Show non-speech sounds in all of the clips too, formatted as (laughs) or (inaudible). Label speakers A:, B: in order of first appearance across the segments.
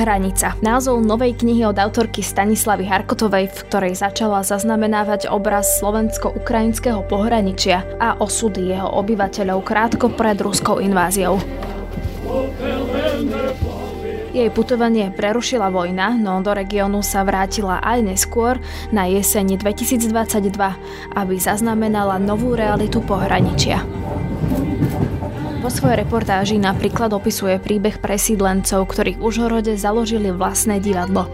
A: Hranica. Názov novej knihy od autorky Stanislavy Harkotovej, v ktorej začala zaznamenávať obraz slovensko-ukrajinského pohraničia a osudy jeho obyvateľov krátko pred ruskou inváziou. Jej putovanie prerušila vojna, no do regiónu sa vrátila aj neskôr na jeseň 2022, aby zaznamenala novú realitu pohraničia. Vo svojej reportáži napríklad opisuje príbeh presídlencov, ktorí v Užhorode založili vlastné divadlo.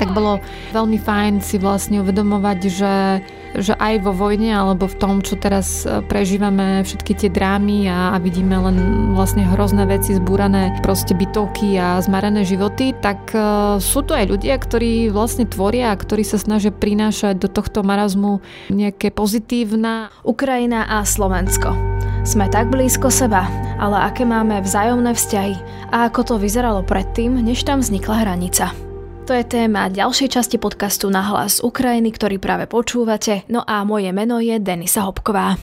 B: Tak bolo veľmi fajn si vlastne uvedomovať, že že aj vo vojne alebo v tom, čo teraz e, prežívame, všetky tie drámy a, a vidíme len vlastne hrozné veci, zbúrané proste bytovky a zmarené životy, tak uh, sú to aj ľudia, ktorí vlastne tvoria a ktorí sa snažia prinášať do tohto marazmu nejaké pozitívna.
A: Ukrajina a Slovensko. Sme tak blízko seba, ale aké máme vzájomné vzťahy a ako to vyzeralo predtým, než tam vznikla hranica. To je téma ďalšej časti podcastu na hlas Ukrajiny, ktorý práve počúvate. No a moje meno je Denisa Hopková.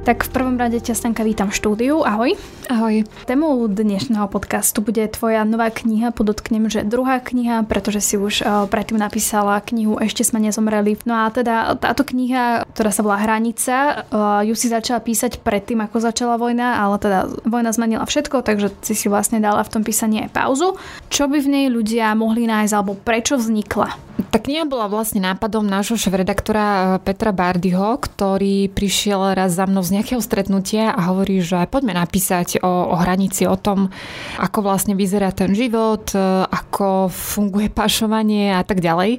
A: Tak v prvom rade ťa Stanka vítam v štúdiu. Ahoj.
B: Ahoj.
A: Témou dnešného podcastu bude tvoja nová kniha. Podotknem, že druhá kniha, pretože si už uh, predtým napísala knihu Ešte sme nezomreli. No a teda táto kniha, ktorá sa volá Hranica, uh, ju si začala písať predtým, ako začala vojna, ale teda vojna zmenila všetko, takže si si vlastne dala v tom písaní aj pauzu. Čo by v nej ľudia mohli nájsť, alebo prečo vznikla?
B: Tá kniha bola vlastne nápadom nášho šéf-redaktora eh, Petra Bardyho, ktorý prišiel raz za mnou z nejakého stretnutia a hovorí, že poďme napísať o, o hranici, o tom, ako vlastne vyzerá ten život, eh, ako funguje pašovanie a tak ďalej.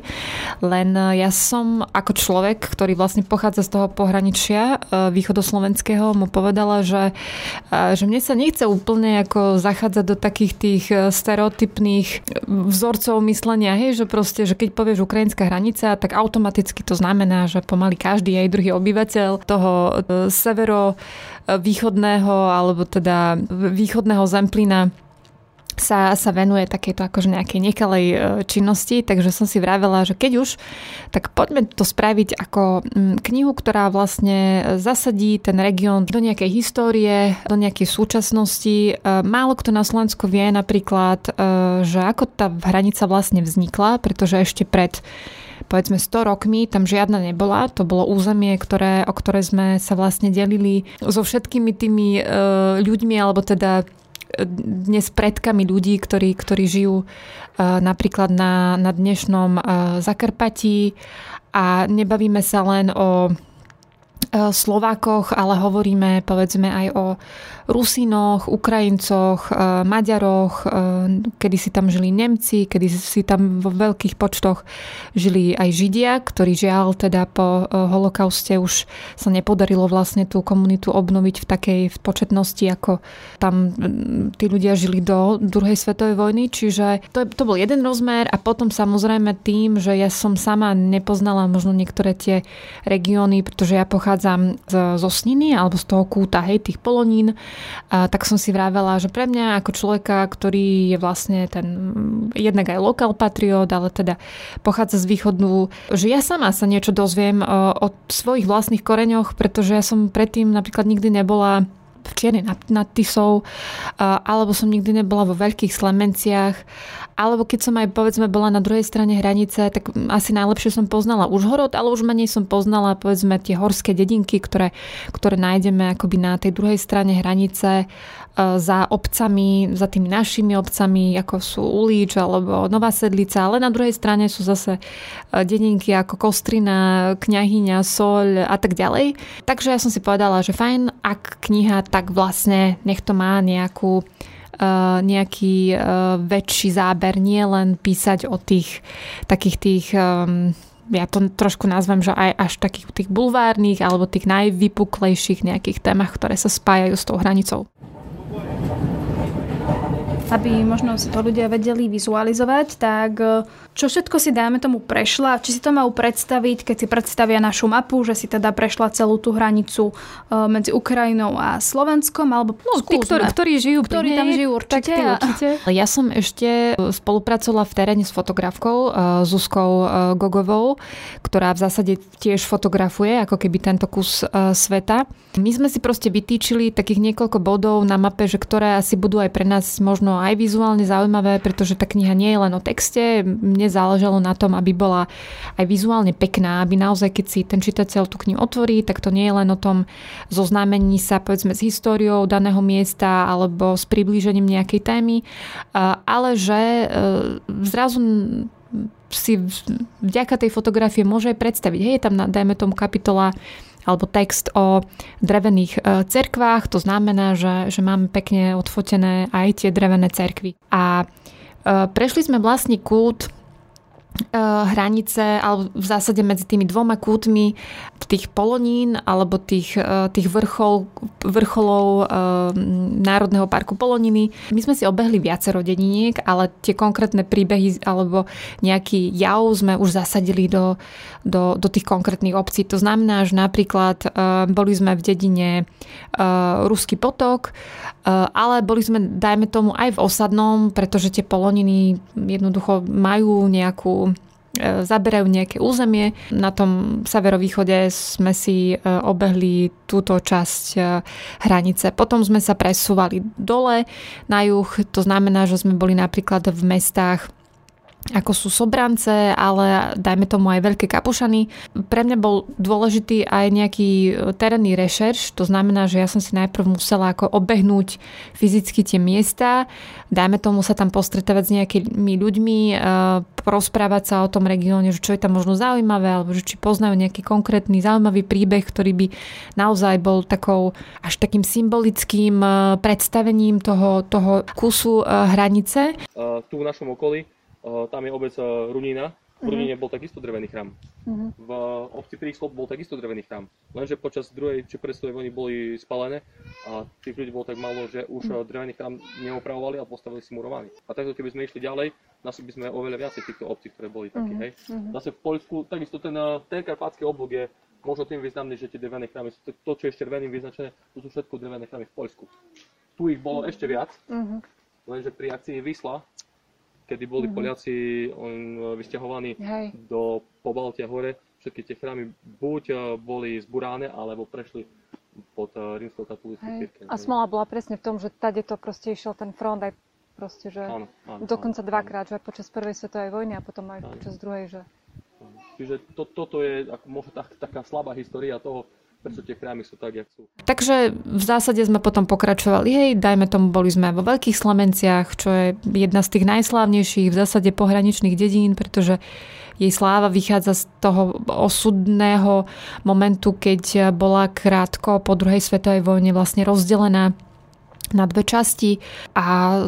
B: Len eh, ja som ako človek, ktorý vlastne pochádza z toho pohraničia východoslovenského, mu povedala, že, že mne sa nechce úplne ako zachádzať do takých tých stereotypných vzorcov myslenia, hej, že proste, že keď povieš ukrajinská hranica, tak automaticky to znamená, že pomaly každý aj druhý obyvateľ toho e, severo-východného alebo teda východného zemplína sa, sa venuje takéto akože nejakej nekalej e, činnosti, takže som si vravela, že keď už, tak poďme to spraviť ako mm, knihu, ktorá vlastne zasadí ten región do nejakej histórie, do nejakej súčasnosti. E, málo kto na Slovensku vie napríklad, že ako tá hranica vlastne vznikla, pretože ešte pred povedzme 100 rokmi tam žiadna nebola. To bolo územie, ktoré, o ktoré sme sa vlastne delili so všetkými tými e, ľuďmi, alebo teda dnes predkami ľudí, ktorí, ktorí žijú e, napríklad na, na dnešnom e, Zakarpatí a nebavíme sa len o E, Slovákoch, ale hovoríme povedzme aj o Rusinoch, Ukrajincoch, e, Maďaroch, e, kedy si tam žili Nemci, kedy si tam vo veľkých počtoch žili aj Židia, ktorí žiaľ teda po holokauste už sa nepodarilo vlastne tú komunitu obnoviť v takej početnosti, ako tam tí ľudia žili do druhej svetovej vojny. Čiže to, to bol jeden rozmer a potom samozrejme tým, že ja som sama nepoznala možno niektoré tie regióny, pretože ja pochádzam z, zo Sniny alebo z toho kúta, hej, tých polonín, a, tak som si vravela, že pre mňa ako človeka, ktorý je vlastne ten jednak aj lokal patriot, ale teda pochádza z východnú, že ja sama sa niečo dozviem o, o svojich vlastných koreňoch, pretože ja som predtým napríklad nikdy nebola v Čierne nad, nad Tisou, alebo som nikdy nebola vo veľkých slemenciach, alebo keď som aj povedzme bola na druhej strane hranice, tak asi najlepšie som poznala Užhorod, ale už menej som poznala povedzme tie horské dedinky, ktoré, ktoré nájdeme akoby na tej druhej strane hranice za obcami, za tými našimi obcami, ako sú Ulíč alebo Nová Sedlica, ale na druhej strane sú zase e, dedinky ako Kostrina, Kňahyňa, Soľ a tak ďalej. Takže ja som si povedala, že fajn, ak kniha, tak vlastne nech to má nejakú e, nejaký väčší záber, nie len písať o tých takých tých ja to trošku nazvem, že aj až takých tých bulvárnych alebo tých najvypuklejších nejakých témach, ktoré sa spájajú s tou hranicou.
A: Aby možno si to ľudia vedeli vizualizovať, tak čo všetko si dáme tomu prešla, či si to majú predstaviť, keď si predstavia našu mapu, že si teda prešla celú tú hranicu e, medzi Ukrajinou a Slovenskom, alebo
B: no, tí, ktorí, ktorí žijú
A: ktorí tam žijú určite. Tak
B: určite. Ja som ešte spolupracovala v teréne s fotografkou Zuzkou Gogovou, ktorá v zásade tiež fotografuje ako keby tento kus sveta. My sme si proste vytýčili takých niekoľko bodov na mape, že ktoré asi budú aj pre nás možno aj vizuálne zaujímavé, pretože tá kniha nie je len o texte. Mne záležalo na tom, aby bola aj vizuálne pekná, aby naozaj, keď si ten čitateľ tú knihu otvorí, tak to nie je len o tom zoznámení sa povedzme s históriou daného miesta alebo s priblížením nejakej témy, ale že e, zrazu si vďaka tej fotografie môže aj predstaviť. Hej, je tam, dajme tomu, kapitola alebo text o drevených e, cerkvách. To znamená, že, že máme pekne odfotené aj tie drevené cerkvy. A e, prešli sme vlastný kút Eh, hranice, alebo v zásade medzi tými dvoma kútmi tých polonín alebo tých, eh, tých vrchol, vrcholov e, Národného parku Poloniny. My sme si obehli viacero dediniek, ale tie konkrétne príbehy alebo nejaký jav sme už zasadili do, do, do tých konkrétnych obcí. To znamená, že napríklad boli sme v dedine Ruský potok, ale boli sme, dajme tomu, aj v osadnom, pretože tie poloniny jednoducho majú nejakú E, zaberajú nejaké územie. Na tom severovýchode sme si e, obehli túto časť hranice. Potom sme sa presúvali dole na juh, to znamená, že sme boli napríklad v mestách ako sú Sobrance, ale dajme tomu aj Veľké Kapušany. Pre mňa bol dôležitý aj nejaký e, terénny rešerš, to znamená, že ja som si najprv musela ako obehnúť fyzicky tie miesta, dajme tomu sa tam postretávať s nejakými ľuďmi, e, porozprávať sa o tom regióne, že čo je tam možno zaujímavé, alebo že či poznajú nejaký konkrétny zaujímavý príbeh, ktorý by naozaj bol takou až takým symbolickým e, predstavením toho, toho kusu hranice.
C: Tu v našom okolí tam je obec Runina. V mhm. Runine bol takisto drevený chrám. Uh-huh. V obci Príslop bol takisto drevený chrám. Lenže počas druhej či prvej vojny boli spalené a tých ľudí bolo tak málo, že už drevený chrám neopravovali a postavili si murovaný. A takto keby sme išli ďalej, našli by sme oveľa viacej týchto obcí, ktoré boli také. Uh-huh. Hej. Zase v Poľsku takisto ten, ten karpátsky oblúk je možno tým významný, že tie drevené chrámy to, čo je červeným vyznačené, to sú všetko drevené chrámy v Poľsku. Tu ich bolo ešte viac, lenže pri akcii Vysla kedy boli mm-hmm. Poliaci on, vysťahovaní Hej. do Pobaltia hore, všetky tie chrámy buď e, boli zburáne, alebo prešli pod rímskou katolickou cirkev.
B: A smola bola presne v tom, že tade to proste išiel ten front aj proste, že áno, áno, dokonca áno, dvakrát, áno. že počas prvej svetovej vojny a potom aj áno. počas druhej, že...
C: Čiže to, toto je ako možno tak, taká slabá história toho, prečo tie chrámy sú tak, jak sú.
B: Takže v zásade sme potom pokračovali, hej, dajme tomu, boli sme vo Veľkých Slemenciach, čo je jedna z tých najslávnejších v zásade pohraničných dedín, pretože jej sláva vychádza z toho osudného momentu, keď bola krátko po druhej svetovej vojne vlastne rozdelená na dve časti. A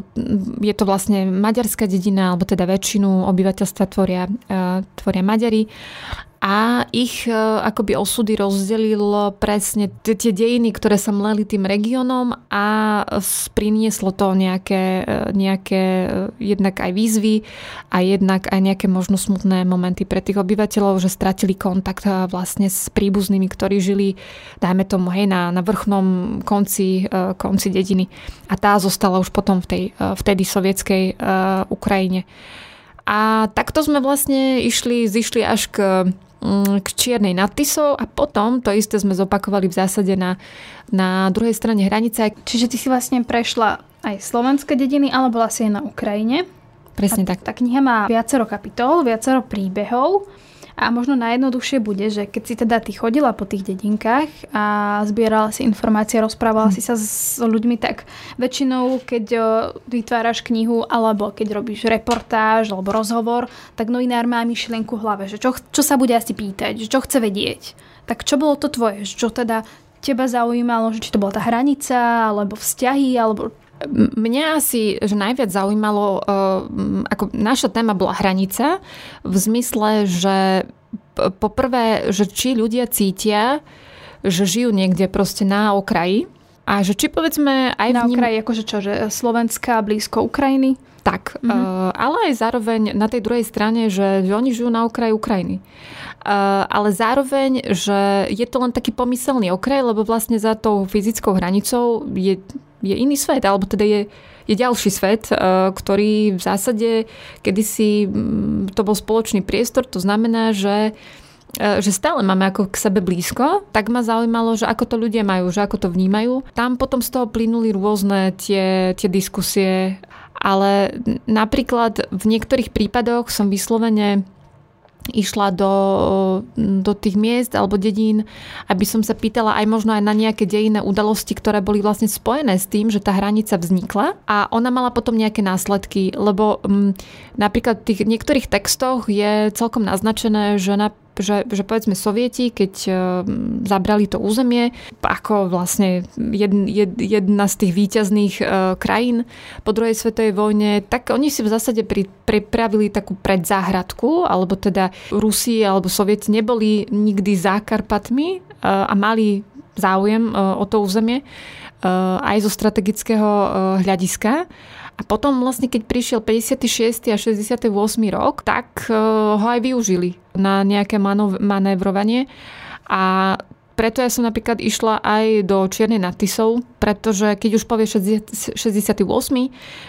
B: je to vlastne maďarská dedina, alebo teda väčšinu obyvateľstva tvoria, e, tvoria Maďari a ich e, akoby osudy rozdelilo presne tie dejiny, ktoré sa mleli tým regiónom a prinieslo to nejaké, e, nejaké e, jednak aj výzvy a jednak aj nejaké možno smutné momenty pre tých obyvateľov, že stratili kontakt vlastne s príbuznými, ktorí žili, dajme tomu, hej, na, na vrchnom konci, konci dediny. A tá zostala už potom v tej vtedy sovietskej Ukrajine. A takto sme vlastne išli, zišli až k k Čiernej nad Tisou a potom to isté sme zopakovali v zásade na, na druhej strane hranice.
A: Čiže ty si vlastne prešla aj slovenské dediny, ale bola si aj na Ukrajine.
B: Presne a tak.
A: Tá kniha má viacero kapitol, viacero príbehov a možno najjednoduchšie bude, že keď si teda ty chodila po tých dedinkách a zbierala si informácie, rozprávala hm. si sa s ľuďmi, tak väčšinou, keď vytváraš knihu alebo keď robíš reportáž alebo rozhovor, tak novinár má myšlienku v hlave, že čo, čo sa bude asi pýtať, čo chce vedieť. Tak čo bolo to tvoje? Čo teda teba zaujímalo, že či to bola tá hranica, alebo vzťahy, alebo
B: Mňa asi, že najviac zaujímalo, eh, ako naša téma bola hranica, v zmysle, že poprvé, že či ľudia cítia, že žijú niekde proste na okraji A že či povedzme aj
A: Na okraji, akože čo, že Slovenska blízko Ukrajiny?
B: Tak, mm-hmm. uh, ale aj zároveň na tej druhej strane, že, že oni žijú na okraji Ukrajiny. Uh, ale zároveň, že je to len taký pomyselný okraj, lebo vlastne za tou fyzickou hranicou je, je iný svet, alebo teda je, je ďalší svet, uh, ktorý v zásade kedysi um, to bol spoločný priestor, to znamená, že že stále máme ako k sebe blízko, tak ma zaujímalo, že ako to ľudia majú, že ako to vnímajú. Tam potom z toho plynuli rôzne tie, tie diskusie ale napríklad v niektorých prípadoch som vyslovene išla do, do tých miest alebo dedín, aby som sa pýtala aj možno aj na nejaké dejinné udalosti, ktoré boli vlastne spojené s tým, že tá hranica vznikla. A ona mala potom nejaké následky, lebo m, napríklad v tých niektorých textoch je celkom naznačené, že na že, že povedzme sovieti, keď uh, zabrali to územie, ako vlastne jed, jed, jedna z tých výťazných uh, krajín po druhej svetovej vojne, tak oni si v zásade pri, pripravili takú predzáhradku, alebo teda Rusi alebo Sovieti neboli nikdy za Karpatmi uh, a mali záujem o to územie aj zo strategického hľadiska. A potom vlastne, keď prišiel 56. a 68. rok, tak eh, ho aj využili na nejaké manévrovanie. A preto ja som napríklad išla aj do Čiernej nad pretože keď už povie 68,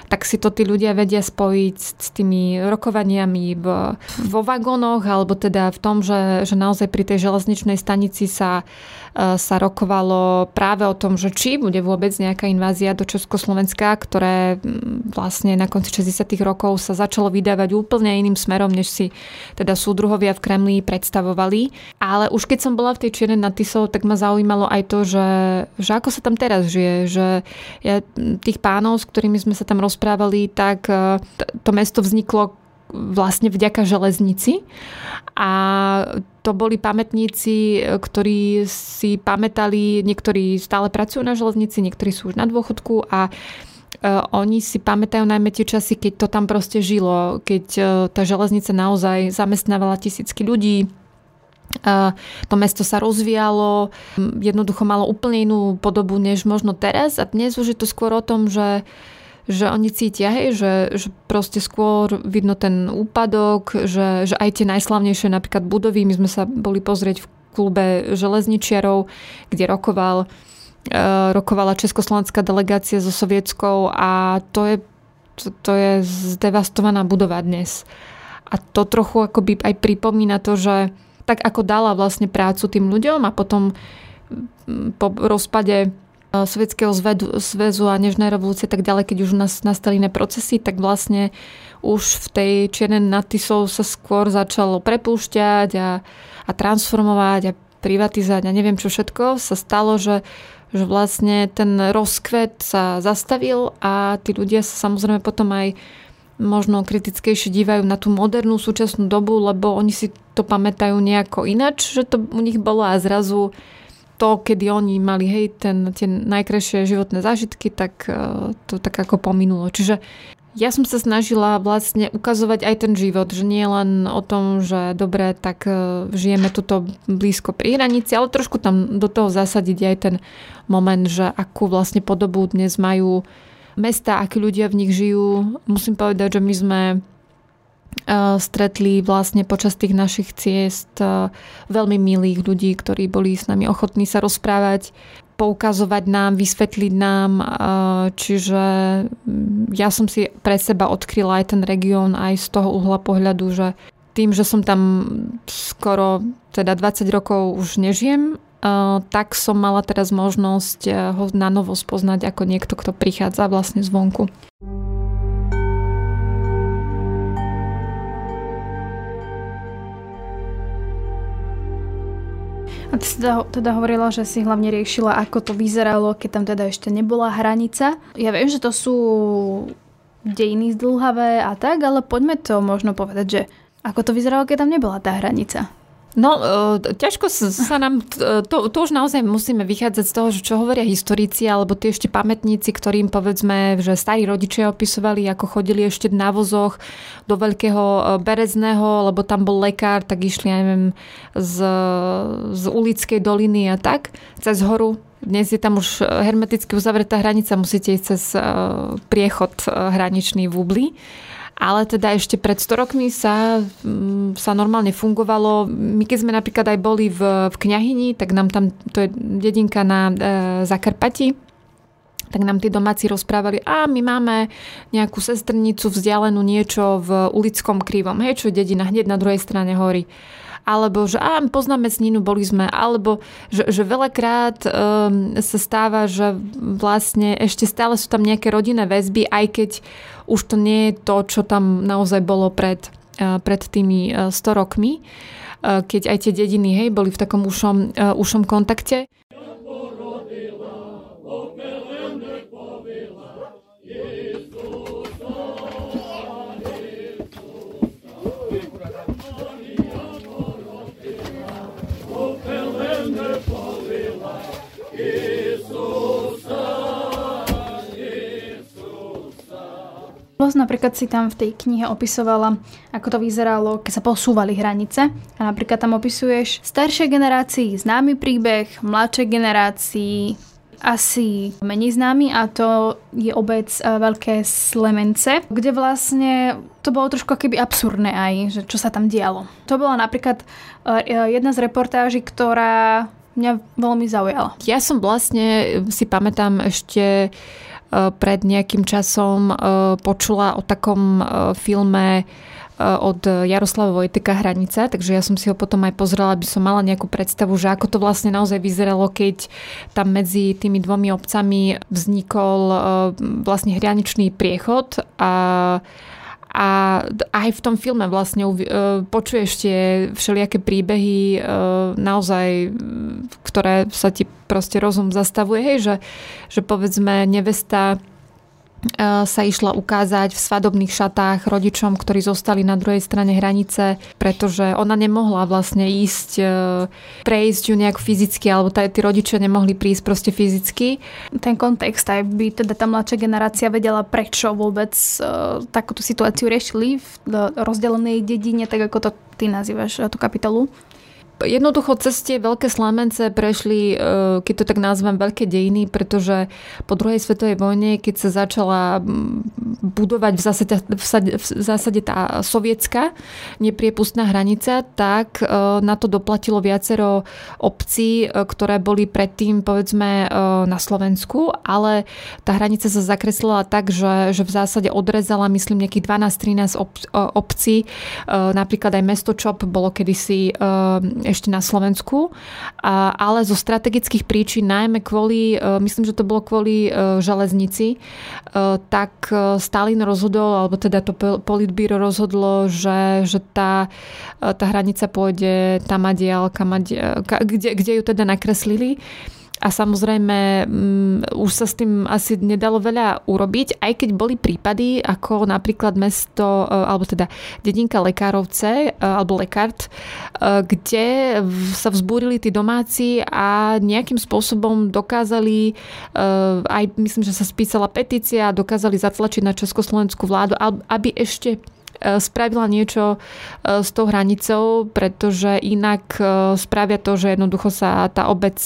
B: tak si to tí ľudia vedia spojiť s tými rokovaniami v, vo vagónoch, alebo teda v tom, že, že naozaj pri tej železničnej stanici sa, e, sa rokovalo práve o tom, že či bude vôbec nejaká invázia do Československa, ktoré vlastne na konci 60 rokov sa začalo vydávať úplne iným smerom, než si teda súdruhovia v Kremli predstavovali. Ale už keď som bola v tej Čiernej nad Tisou, časov, tak ma zaujímalo aj to, že, že ako sa tam teraz žije, že ja, tých pánov, s ktorými sme sa tam rozprávali, tak e, to mesto vzniklo vlastne vďaka železnici. A to boli pamätníci, ktorí si pamätali, niektorí stále pracujú na železnici, niektorí sú už na dôchodku a e, oni si pamätajú najmä tie časy, keď to tam proste žilo, keď e, tá železnica naozaj zamestnávala tisícky ľudí, to mesto sa rozvíjalo, jednoducho malo úplne inú podobu než možno teraz a dnes už je to skôr o tom, že že oni cítia, hej, že, že proste skôr vidno ten úpadok, že, že aj tie najslavnejšie napríklad budovy, my sme sa boli pozrieť v klube železničiarov, kde rokoval, uh, rokovala československá delegácia so sovietskou a to je, to, to je zdevastovaná budova dnes. A to trochu akoby aj pripomína to, že tak ako dala vlastne prácu tým ľuďom a potom po rozpade e, Sovietskeho zväzu a Nežnej revolúcie tak ďalej, keď už nás nastali iné procesy, tak vlastne už v tej čiernej natisov sa skôr začalo prepúšťať a, a transformovať a privatizovať a neviem čo všetko. Sa stalo, že, že vlastne ten rozkvet sa zastavil a tí ľudia sa samozrejme potom aj možno kritickejšie dívajú na tú modernú súčasnú dobu, lebo oni si to pamätajú nejako inač, že to u nich bolo a zrazu to, kedy oni mali hej, ten, tie najkrajšie životné zážitky, tak e, to tak ako pominulo. Čiže ja som sa snažila vlastne ukazovať aj ten život, že nie len o tom, že dobre, tak e, žijeme tuto blízko pri hranici, ale trošku tam do toho zasadiť aj ten moment, že akú vlastne podobu dnes majú mesta, akí ľudia v nich žijú. Musím povedať, že my sme stretli vlastne počas tých našich ciest e, veľmi milých ľudí, ktorí boli s nami ochotní sa rozprávať, poukazovať nám, vysvetliť nám. E, čiže mm, ja som si pre seba odkryla aj ten región aj z toho uhla pohľadu, že tým, že som tam skoro teda 20 rokov už nežijem, tak som mala teraz možnosť e, ho na novo spoznať ako niekto, kto prichádza vlastne zvonku.
A: A ty si teda, teda hovorila, že si hlavne riešila, ako to vyzeralo, keď tam teda ešte nebola hranica. Ja viem, že to sú dejiny zdlhavé a tak, ale poďme to možno povedať, že ako to vyzeralo, keď tam nebola tá hranica.
B: No, e, ťažko sa nám, to, to už naozaj musíme vychádzať z toho, že čo hovoria historici, alebo tie ešte pamätníci, ktorým povedzme, že starí rodičia opisovali, ako chodili ešte na vozoch do Veľkého e, Berezného, lebo tam bol lekár, tak išli, ja neviem, z, z ulickej doliny a tak, cez horu. Dnes je tam už hermeticky uzavretá hranica, musíte ísť cez priechod hraničný v Ubli ale teda ešte pred 100 rokmi sa, mm, sa normálne fungovalo. My keď sme napríklad aj boli v, v Kňahyni, tak nám tam, to je dedinka na e, Zakarpati, tak nám tí domáci rozprávali, a my máme nejakú sestrnicu vzdialenú niečo v ulickom krivom, hej, čo je dedina hneď na druhej strane hory. Alebo že á, poznáme sninu, boli sme, alebo že, že veľakrát um, sa stáva, že vlastne ešte stále sú tam nejaké rodinné väzby, aj keď už to nie je to, čo tam naozaj bolo pred, uh, pred tými uh, 100 rokmi, uh, keď aj tie dediny hej, boli v takom ušom, ušom kontakte.
A: Plus napríklad si tam v tej knihe opisovala, ako to vyzeralo, keď sa posúvali hranice. A napríklad tam opisuješ staršej generácii známy príbeh, mladšej generácii asi menej známy a to je obec e, Veľké Slemence, kde vlastne to bolo trošku keby absurdné aj, že čo sa tam dialo. To bola napríklad e, jedna z reportáží, ktorá mňa veľmi zaujala.
B: Ja som vlastne, si pamätám ešte pred nejakým časom e, počula o takom e, filme e, od Jaroslava Vojteka Hranica, takže ja som si ho potom aj pozrela, aby som mala nejakú predstavu, že ako to vlastne naozaj vyzeralo, keď tam medzi tými dvomi obcami vznikol vlastne hraničný priechod a a aj v tom filme vlastne počuješ tie všelijaké príbehy naozaj, ktoré sa ti proste rozum zastavuje, hej, že, že povedzme nevesta E, sa išla ukázať v svadobných šatách rodičom, ktorí zostali na druhej strane hranice, pretože ona nemohla vlastne ísť, e, prejsť ju nejak fyzicky, alebo tí rodičia nemohli prísť proste fyzicky.
A: Ten kontext, aj by teda tá mladšia generácia vedela, prečo vôbec uh, takúto situáciu riešili v rozdelenej dedine, tak ako to ty nazývaš, tú kapitolu
B: jednoducho cez tie veľké slamence prešli, e, keď to tak nazvem, veľké dejiny, pretože po druhej svetovej vojne, keď sa začala budovať v zásade, v zásade tá sovietská nepriepustná hranica, tak e, na to doplatilo viacero obcí, e, ktoré boli predtým povedzme na Slovensku, ale tá hranica sa zakreslila tak, že, že v zásade odrezala myslím nejakých 12-13 obcí, napríklad aj mesto Čop bolo kedysi ešte na Slovensku, ale zo strategických príčin, najmä kvôli, e, myslím, že to bolo kvôli e, železnici, e, tak Stalin rozhodol, alebo teda to politbíro rozhodlo, že, že tá, tá hranica pôjde tam a dial, kam a dial, kde, kde ju teda nakreslili. A samozrejme, um, už sa s tým asi nedalo veľa urobiť, aj keď boli prípady, ako napríklad mesto, uh, alebo teda dedinka Lekárovce, uh, alebo Lekárt, uh, kde sa vzbúrili tí domáci a nejakým spôsobom dokázali, aj myslím, že sa spísala petícia, dokázali zatlačiť na československú vládu, aby ešte spravila niečo e, s tou hranicou, pretože inak e, spravia to, že jednoducho sa tá obec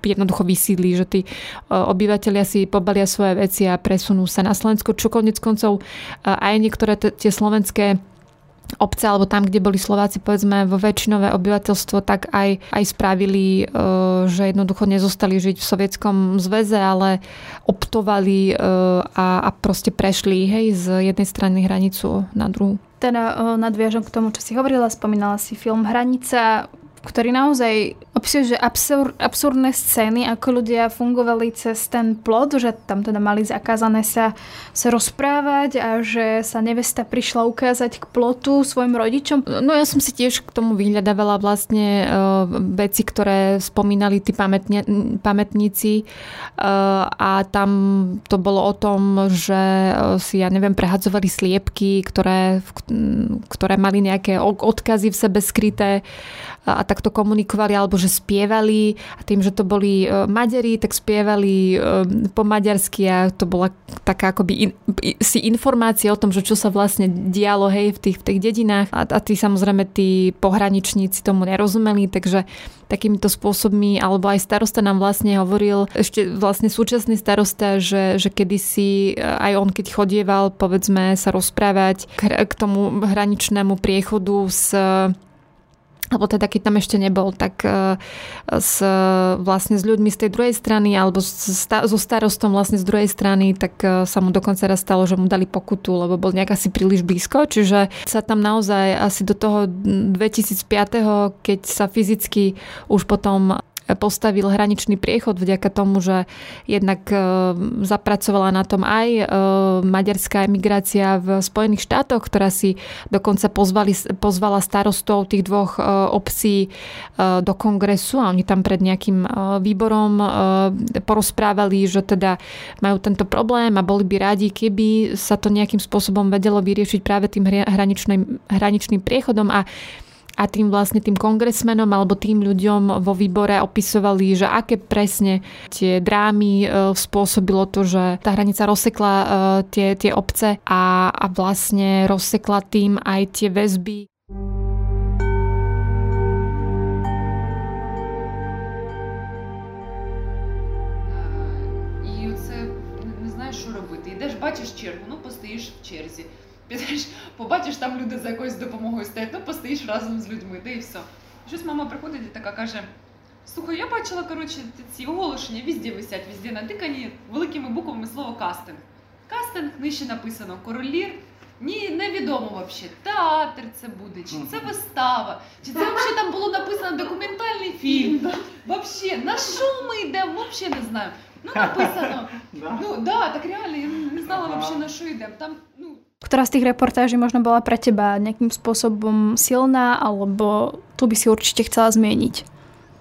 B: jednoducho vysídli, že tí obyvateľia si pobalia svoje veci a presunú sa na Slovensko, čo konec koncov aj niektoré tie slovenské obce alebo tam, kde boli Slováci povedzme vo väčšinové obyvateľstvo, tak aj, aj spravili, e, že jednoducho nezostali žiť v Sovietskom zväze, ale optovali e, a, a proste prešli hej, z jednej strany hranicu na druhú.
A: Teda e, nadviažem k tomu, čo si hovorila, spomínala si film Hranica ktorý naozaj že absur, absurdné scény, ako ľudia fungovali cez ten plot, že tam teda mali zakázané sa, sa rozprávať a že sa nevesta prišla ukázať k plotu svojim rodičom.
B: No ja som si tiež k tomu vyhľadávala vlastne uh, veci, ktoré spomínali tí pamätne, pamätníci uh, a tam to bolo o tom, že uh, si, ja neviem, prehadzovali sliepky, ktoré, ktoré mali nejaké odkazy v sebe skryté a takto komunikovali alebo že spievali a tým, že to boli Maďari, tak spievali po maďarsky a to bola taká akoby in, si informácia o tom, že čo sa vlastne dialo hej v tých, v tých dedinách. A, a tí samozrejme tí pohraničníci tomu nerozumeli, takže takýmito spôsobmi, alebo aj starosta nám vlastne hovoril, ešte vlastne súčasný starosta, že, že kedysi aj on, keď chodieval, povedzme, sa rozprávať k, k tomu hraničnému priechodu s alebo teda keď tam ešte nebol, tak e, s, vlastne s ľuďmi z tej druhej strany alebo so starostom vlastne z druhej strany, tak e, sa mu dokonca raz stalo, že mu dali pokutu, lebo bol nejak asi príliš blízko, čiže sa tam naozaj asi do toho 2005, keď sa fyzicky už potom postavil hraničný priechod vďaka tomu, že jednak e, zapracovala na tom aj e, maďarská emigrácia v Spojených štátoch, ktorá si dokonca pozvali, pozvala starostov tých dvoch e, obcí do kongresu a oni tam pred nejakým výborom porozprávali, že teda majú tento problém a boli by radi, keby sa to nejakým spôsobom vedelo vyriešiť práve tým hraničným, hraničným priechodom a a tým vlastne tým kongresmenom alebo tým ľuďom vo výbore opisovali, že aké presne tie drámy e, spôsobilo to, že tá hranica rozsekla e, tie, tie obce a, a vlastne rozsekla tým aj tie väzby.
D: І це не знаєш, що робити. Йдеш, бачиш чергу, ну постоїш в черзі. підеш, побачиш, там люди за якоюсь допомогою стоять, ну постоїш разом з людьми, де і все. Щось мама приходить і така каже: Слухай, я бачила, коротше, ці оголошення везде висять, везде натикані великими буквами слово кастинг. Кастинг нижче написано королір. Ні, невідомо взагалі, театр це буде, чи це вистава, чи це взагалі там було написано документальний фільм. Взагалі, на що ми йдемо, взагалі не знаю. Ну, (laughs) написано. Ну да, так реально, я не знала взагалі на що йдемо. Там.
A: Ktorá z tých reportáží možno bola pre teba nejakým spôsobom silná, alebo tu by si určite chcela zmieniť?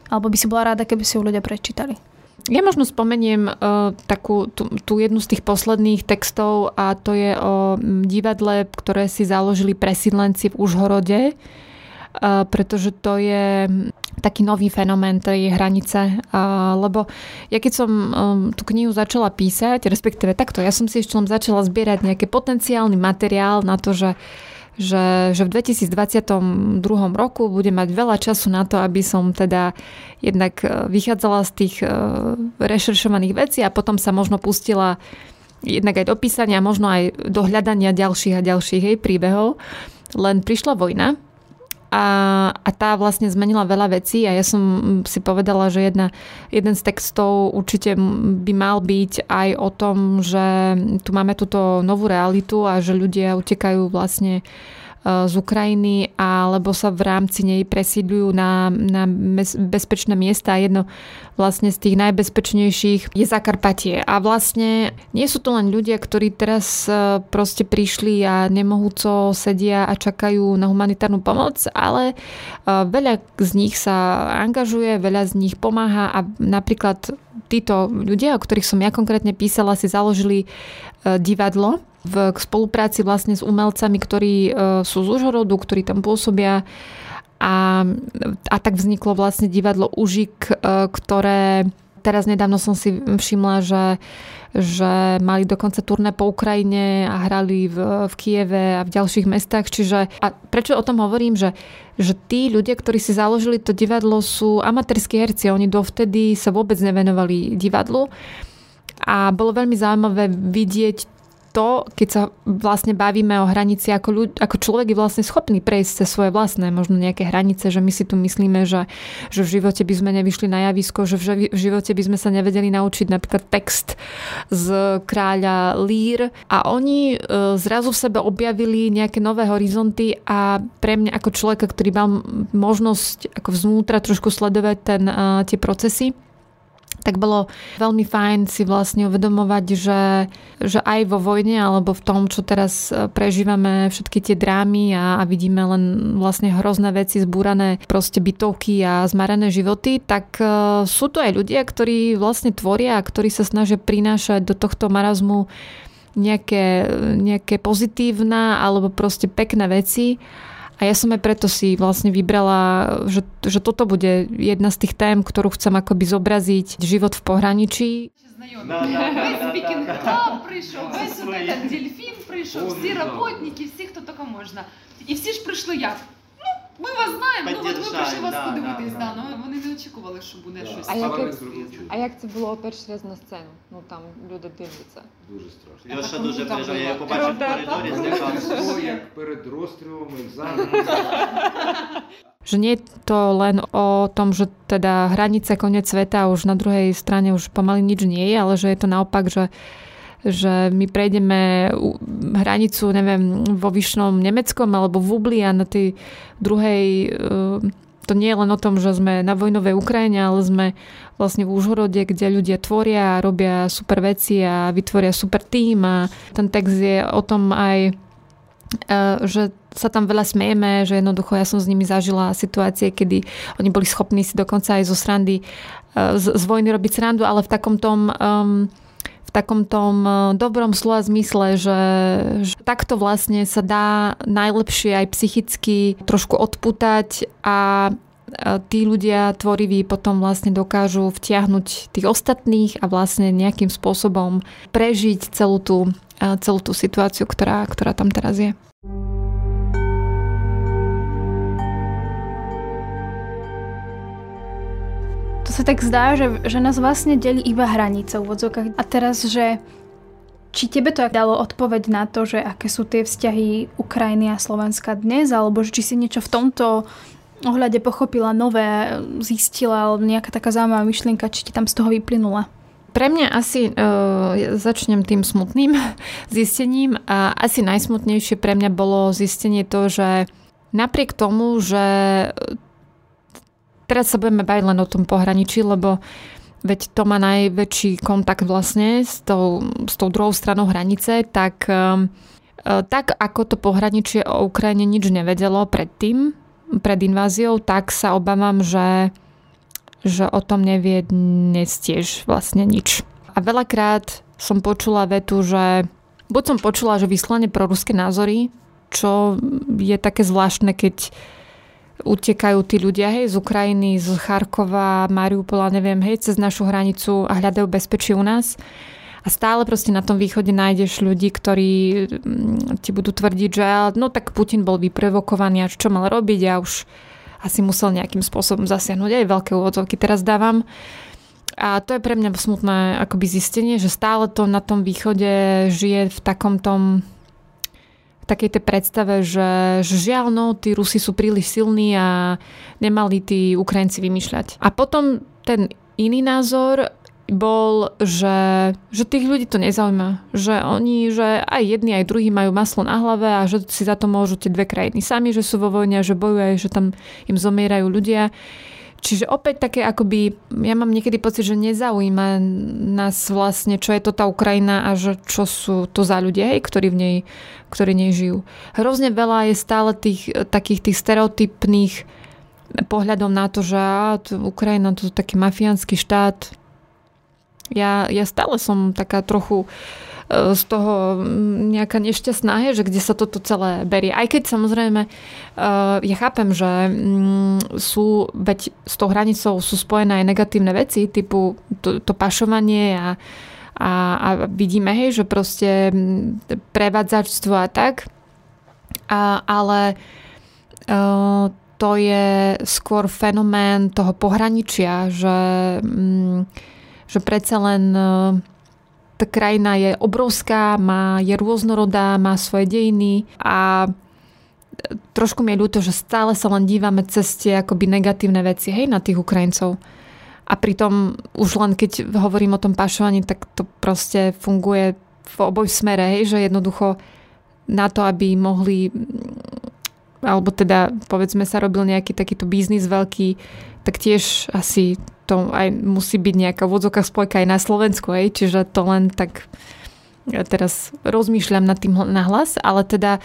A: Alebo by si bola rada, keby si ju ľudia prečítali?
B: Ja možno spomeniem uh, takú tú, tú jednu z tých posledných textov a to je o divadle, ktoré si založili presídlenci v Užhorode, uh, pretože to je taký nový fenomén tej hranice, lebo ja keď som um, tú knihu začala písať, respektíve takto, ja som si ešte len začala zbierať nejaký potenciálny materiál na to, že že, že v 2022 roku budem mať veľa času na to, aby som teda jednak e, vychádzala z tých e, rešeršovaných vecí a potom sa možno pustila jednak aj do písania, možno aj do hľadania ďalších a ďalších jej príbehov. Len prišla vojna a, a tá vlastne zmenila veľa vecí a ja som si povedala, že jedna, jeden z textov určite by mal byť aj o tom, že tu máme túto novú realitu a že ľudia utekajú vlastne z Ukrajiny alebo sa v rámci nej presídľujú na, na bezpečné miesta. Jedno vlastne z tých najbezpečnejších je Zakarpatie. A vlastne nie sú to len ľudia, ktorí teraz e, proste prišli a nemohúco sedia a čakajú na humanitárnu pomoc, ale e, veľa z nich sa angažuje, veľa z nich pomáha a napríklad títo ľudia, o ktorých som ja konkrétne písala, si založili divadlo v spolupráci vlastne s umelcami, ktorí sú z Užhorodu, ktorí tam pôsobia a, a tak vzniklo vlastne divadlo Užik, e, ktoré teraz nedávno som si všimla, že, že mali dokonca turné po Ukrajine a hrali v, v Kieve a v ďalších mestách. Čiže, a prečo o tom hovorím, že, že tí ľudia, ktorí si založili to divadlo, sú amatérskí herci. Oni dovtedy sa vôbec nevenovali divadlu. A bolo veľmi zaujímavé vidieť to, keď sa vlastne bavíme o hranici, ako, ľud, ako človek je vlastne schopný prejsť cez svoje vlastné možno nejaké hranice, že my si tu myslíme, že, že v živote by sme nevyšli na javisko, že v, živote by sme sa nevedeli naučiť napríklad text z kráľa Lír. A oni e, zrazu v sebe objavili nejaké nové horizonty a pre mňa ako človeka, ktorý mal možnosť ako vznútra trošku sledovať ten, e, tie procesy, tak bolo veľmi fajn si vlastne uvedomovať, že, že aj vo vojne alebo v tom, čo teraz e, prežívame všetky tie drámy a, a vidíme len vlastne hrozné veci, zbúrané proste bytovky a zmarené životy, tak uh, sú to aj ľudia, ktorí vlastne tvoria a ktorí sa snažia prinášať do tohto marazmu nejaké, nejaké pozitívna alebo proste pekné veci A ja som aj preto si vlastne vybrala, že, že toto bude jedna z tých tém, ktorú chcem akoby zobraziť život v pohraničí.
D: Да, да, весь Пекин Клаб прийшов, весь вот этот дельфин прийшов, всі роботники, всі, хто тільки можна. І всі ж прийшли як? Ми вас знаємо, ну от ми прийшли вас
E: да,
D: подивитись,
E: да,
D: да,
E: да.
D: ну вони не очікували, що буде щось.
B: А
D: серйозне.
B: А як це було перший раз на сцену? Ну там люди дивляться.
E: Дуже страшно.
D: Кому
E: дуже
D: там
E: переживає, я
D: було?
E: побачив в
D: Роберта?
E: коридорі, злякався.
F: Як перед розстрілом, екзаменом.
B: Že nie je to len o tom, že teda hranice, koniec sveta už na druhej strane už pomaly nič nie je, ale že je to naopak, že že my prejdeme hranicu, neviem, vo Vyšnom Nemeckom alebo v Ubli a na tej druhej eh, to nie je len o tom, že sme na vojnovej Ukrajine, ale sme vlastne v Úžhorode, kde ľudia tvoria robia super veci a vytvoria super tým a ten text je o tom aj eh, že sa tam veľa smejeme, že jednoducho ja som s nimi zažila situácie, kedy oni boli schopní si dokonca aj zo srandy eh, z, z vojny robiť srandu, ale v takom tom um, v takom tom eh, dobrom slova zmysle, že, že takto vlastne sa dá najlepšie aj psychicky trošku odputať a eh, tí ľudia tvoriví potom vlastne dokážu vtiahnuť tých ostatných a vlastne nejakým spôsobom prežiť celú tú, eh, celú tú situáciu, ktorá, ktorá tam teraz je.
A: Sa tak zdá, že, že nás vlastne delí iba hranica v odzokách. A teraz, že či tebe to dalo odpoveď na to, že aké sú tie vzťahy Ukrajiny a Slovenska dnes, alebo či si niečo v tomto ohľade pochopila nové, zistila, alebo nejaká taká zaujímavá myšlienka, či ti tam z toho vyplynula?
B: Pre mňa asi, uh, začnem tým smutným (laughs) zistením a asi najsmutnejšie pre mňa bolo zistenie to, že napriek tomu, že teraz sa budeme baviť len o tom pohraničí, lebo veď to má najväčší kontakt vlastne s tou, s tou druhou stranou hranice, tak, um, uh, tak ako to pohraničie o Ukrajine nič nevedelo predtým, pred inváziou, tak sa obávam, že že o tom nevie dnes tiež vlastne nič. A veľakrát som počula vetu, že buď som počula, že vyslane proruské názory, čo je také zvláštne, keď utekajú tí ľudia, hej, z Ukrajiny, z Charkova, Mariupola, neviem, hej, cez našu hranicu a hľadajú bezpečie u nás. A stále proste na tom východe nájdeš ľudí, ktorí mm, ti budú tvrdiť, že no tak Putin bol vyprovokovaný a čo mal robiť a už asi musel nejakým spôsobom zasiahnuť. Aj veľké úvodzovky teraz dávam. A to je pre mňa smutné akoby zistenie, že stále to na tom východe žije v takom tom takej tej predstave, že, že žiaľ, no, tí Rusi sú príliš silní a nemali tí Ukrajinci vymýšľať. A potom ten iný názor bol, že, že tých ľudí to nezaujíma. Že oni, že aj jedni, aj druhí majú maslo na hlave a že si za to môžu tie dve krajiny sami, že sú vo vojne že bojujú, že tam im zomierajú ľudia. Čiže opäť také akoby, ja mám niekedy pocit, že nezaujíma nás vlastne, čo je to tá Ukrajina a že čo sú to za ľudia, hej, ktorí v nej, ktorí nej žijú. Hrozne veľa je stále tých takých tých stereotypných pohľadom na to, že á, to Ukrajina to je taký mafiánsky štát, ja, ja stále som taká trochu e, z toho nejaká nešťastná, hej, že kde sa toto celé berie. Aj keď samozrejme e, ja chápem, že mm, sú, veď s tou hranicou sú spojené aj negatívne veci, typu to, to pašovanie a, a, a vidíme, hej, že proste prevádzačstvo a tak. A, ale uh, to je skôr fenomén toho pohraničia, že mm, že predsa len tá krajina je obrovská, má, je rôznorodá, má svoje dejiny a trošku mi je ľúto, že stále sa len dívame cez tie akoby negatívne veci, hej, na tých Ukrajincov. A pritom už len keď hovorím o tom pašovaní, tak to proste funguje v oboj smere, hej, že jednoducho na to, aby mohli alebo teda povedzme sa robil nejaký takýto biznis veľký, tak tiež asi to aj musí byť nejaká vodzovka spojka aj na Slovensku, aj, čiže to len tak ja teraz rozmýšľam nad tým nahlas, ale teda e,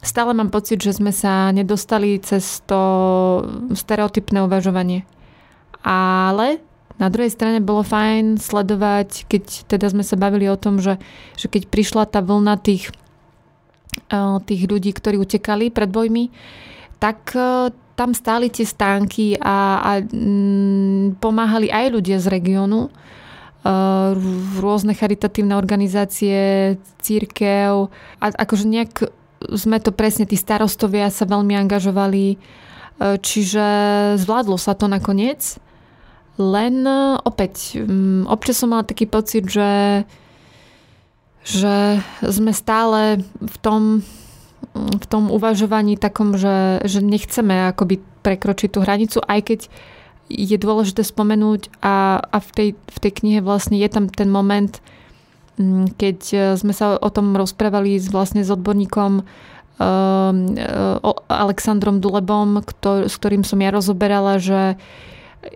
B: stále mám pocit, že sme sa nedostali cez to stereotypné uvažovanie. Ale na druhej strane bolo fajn sledovať, keď teda sme sa bavili o tom, že, že keď prišla tá vlna tých tých ľudí, ktorí utekali pred bojmi, tak tam stáli tie stánky a, a mm, pomáhali aj ľudia z regiónu. Rôzne charitatívne organizácie, církev. A akože nejak sme to presne, tí starostovia sa veľmi angažovali, čiže zvládlo sa to nakoniec. Len opäť, občas som mala taký pocit, že, že sme stále v tom, v tom uvažovaní takom, že, že nechceme akoby prekročiť tú hranicu, aj keď je dôležité spomenúť a, a v, tej, v tej knihe vlastne je tam ten moment, mm, keď e, sme sa o tom rozprávali s, vlastne s odborníkom um, Alexandrom Dulebom, ktor, s ktorým som ja rozoberala, že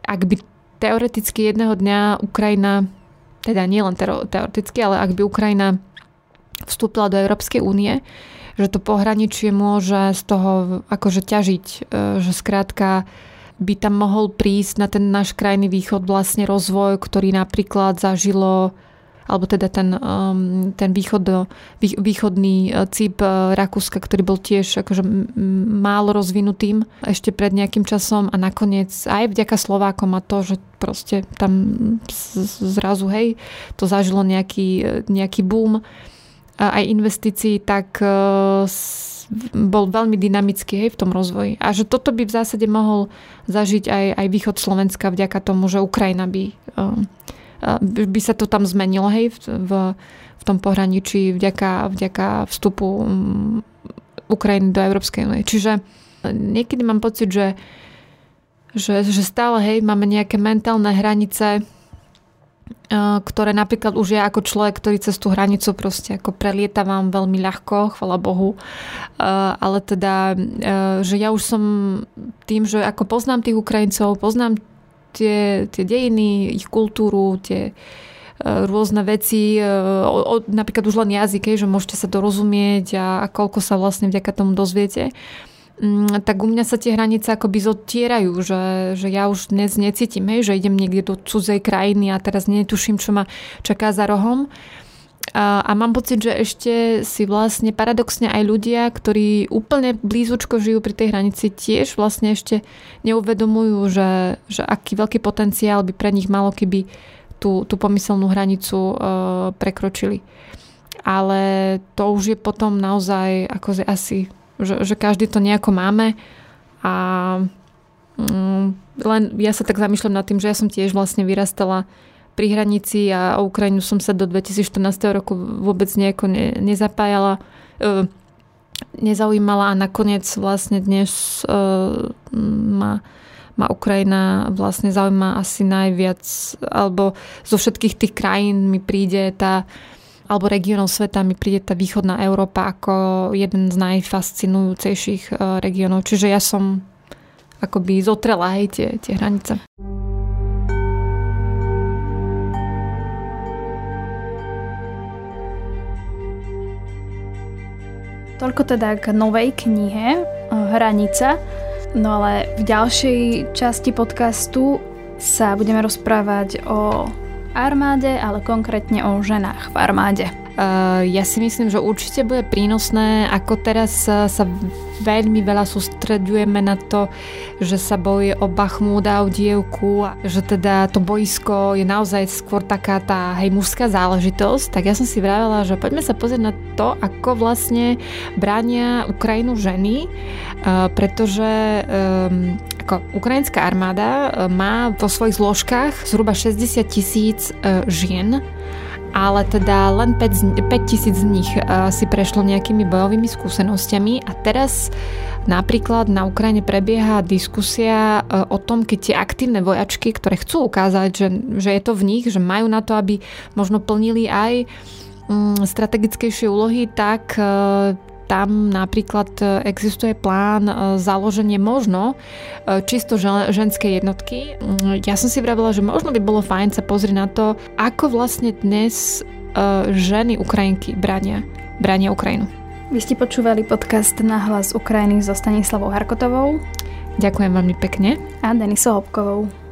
B: ak by teoreticky jedného dňa Ukrajina, teda nie len teoreticky, ale ak by Ukrajina vstúpila do Európskej únie, že to pohraničie môže z toho akože ťažiť, že skrátka by tam mohol prísť na ten náš krajný východ vlastne rozvoj, ktorý napríklad zažilo alebo teda ten, um, ten východ, vý, východný uh, cíp uh, Rakúska, ktorý bol tiež akože málo rozvinutým ešte pred nejakým časom. A nakoniec aj vďaka Slovákom a to, že proste tam zrazu hej, to zažilo nejaký, nejaký boom aj investícií, tak uh, bol veľmi dynamický hej, v tom rozvoji. A že toto by v zásade mohol zažiť aj, aj východ Slovenska vďaka tomu, že Ukrajina by, um, by sa to tam zmenilo hej, v, v tom pohraničí vďaka, vďaka vstupu um, Ukrajiny do Európskej únie. Čiže niekedy mám pocit, že, že, že stále hej, máme nejaké mentálne hranice, ktoré napríklad už ja ako človek, ktorý cez tú hranicu proste ako prelietavam veľmi ľahko, chvala Bohu, ale teda, že ja už som tým, že ako poznám tých Ukrajincov, poznám tie, tie dejiny, ich kultúru, tie rôzne veci, napríklad už len jazyk, že môžete sa dorozumieť a koľko sa vlastne vďaka tomu dozviete. Mm, tak u mňa sa tie hranice akoby zotierajú, že, že ja už dnes necítim, hej, že idem niekde do cudzej krajiny a teraz netuším, čo ma čaká za rohom. A, a mám pocit, že ešte si vlastne paradoxne aj ľudia, ktorí úplne blízučko žijú pri tej hranici, tiež vlastne ešte neuvedomujú, že, že aký veľký potenciál by pre nich malo, keby tú, tú pomyselnú hranicu uh, prekročili. Ale to už je potom naozaj ako asi že, že každý to nejako máme. A mm, len ja sa tak zamýšľam nad tým, že ja som tiež vlastne vyrastala pri hranici a o Ukrajinu som sa do 2014 roku vôbec nejako ne, nezapájala, e, nezaujímala a nakoniec vlastne dnes e, ma, ma Ukrajina vlastne zaujíma asi najviac, alebo zo všetkých tých krajín mi príde tá alebo regiónov sveta mi príde tá východná Európa ako jeden z najfascinujúcejších e, regiónov. Čiže ja som akoby zotrela hej, tie, tie hranice.
A: Toľko teda k novej knihe e, Hranica. No ale v ďalšej časti podcastu sa budeme rozprávať o armáde, ale konkrétne o ženách v armáde.
B: Uh, ja si myslím, že určite bude prínosné, ako teraz sa veľmi veľa sústredujeme na to, že sa bojuje o Bachmúd a o dievku, že teda to boisko je naozaj skôr taká tá hej mužská záležitosť, tak ja som si vravela, že poďme sa pozrieť na to, ako vlastne bránia Ukrajinu ženy, uh, pretože um, ako ukrajinská armáda e, má vo svojich zložkách zhruba 60 tisíc e, žien, ale teda len 5, 5 tisíc z nich e, si prešlo nejakými bojovými skúsenostiami. A teraz napríklad na Ukrajine prebieha diskusia o tom, keď tie aktívne vojačky, ktoré chcú ukázať, že, že je to v nich, že majú na to, aby možno plnili aj mm, strategickejšie úlohy, tak tam napríklad e, existuje plán e, založenie možno e, čisto ženskej jednotky. Mm, ja som si vravila, že možno by bolo fajn sa pozrieť na to, ako vlastne dnes ženy Ukrajinky brania, brania Ukrajinu.
A: Vy ste počúvali podcast na hlas Ukrajiny so Stanislavou Harkotovou.
B: Ďakujem veľmi pekne.
A: A Denisou Hopkovou.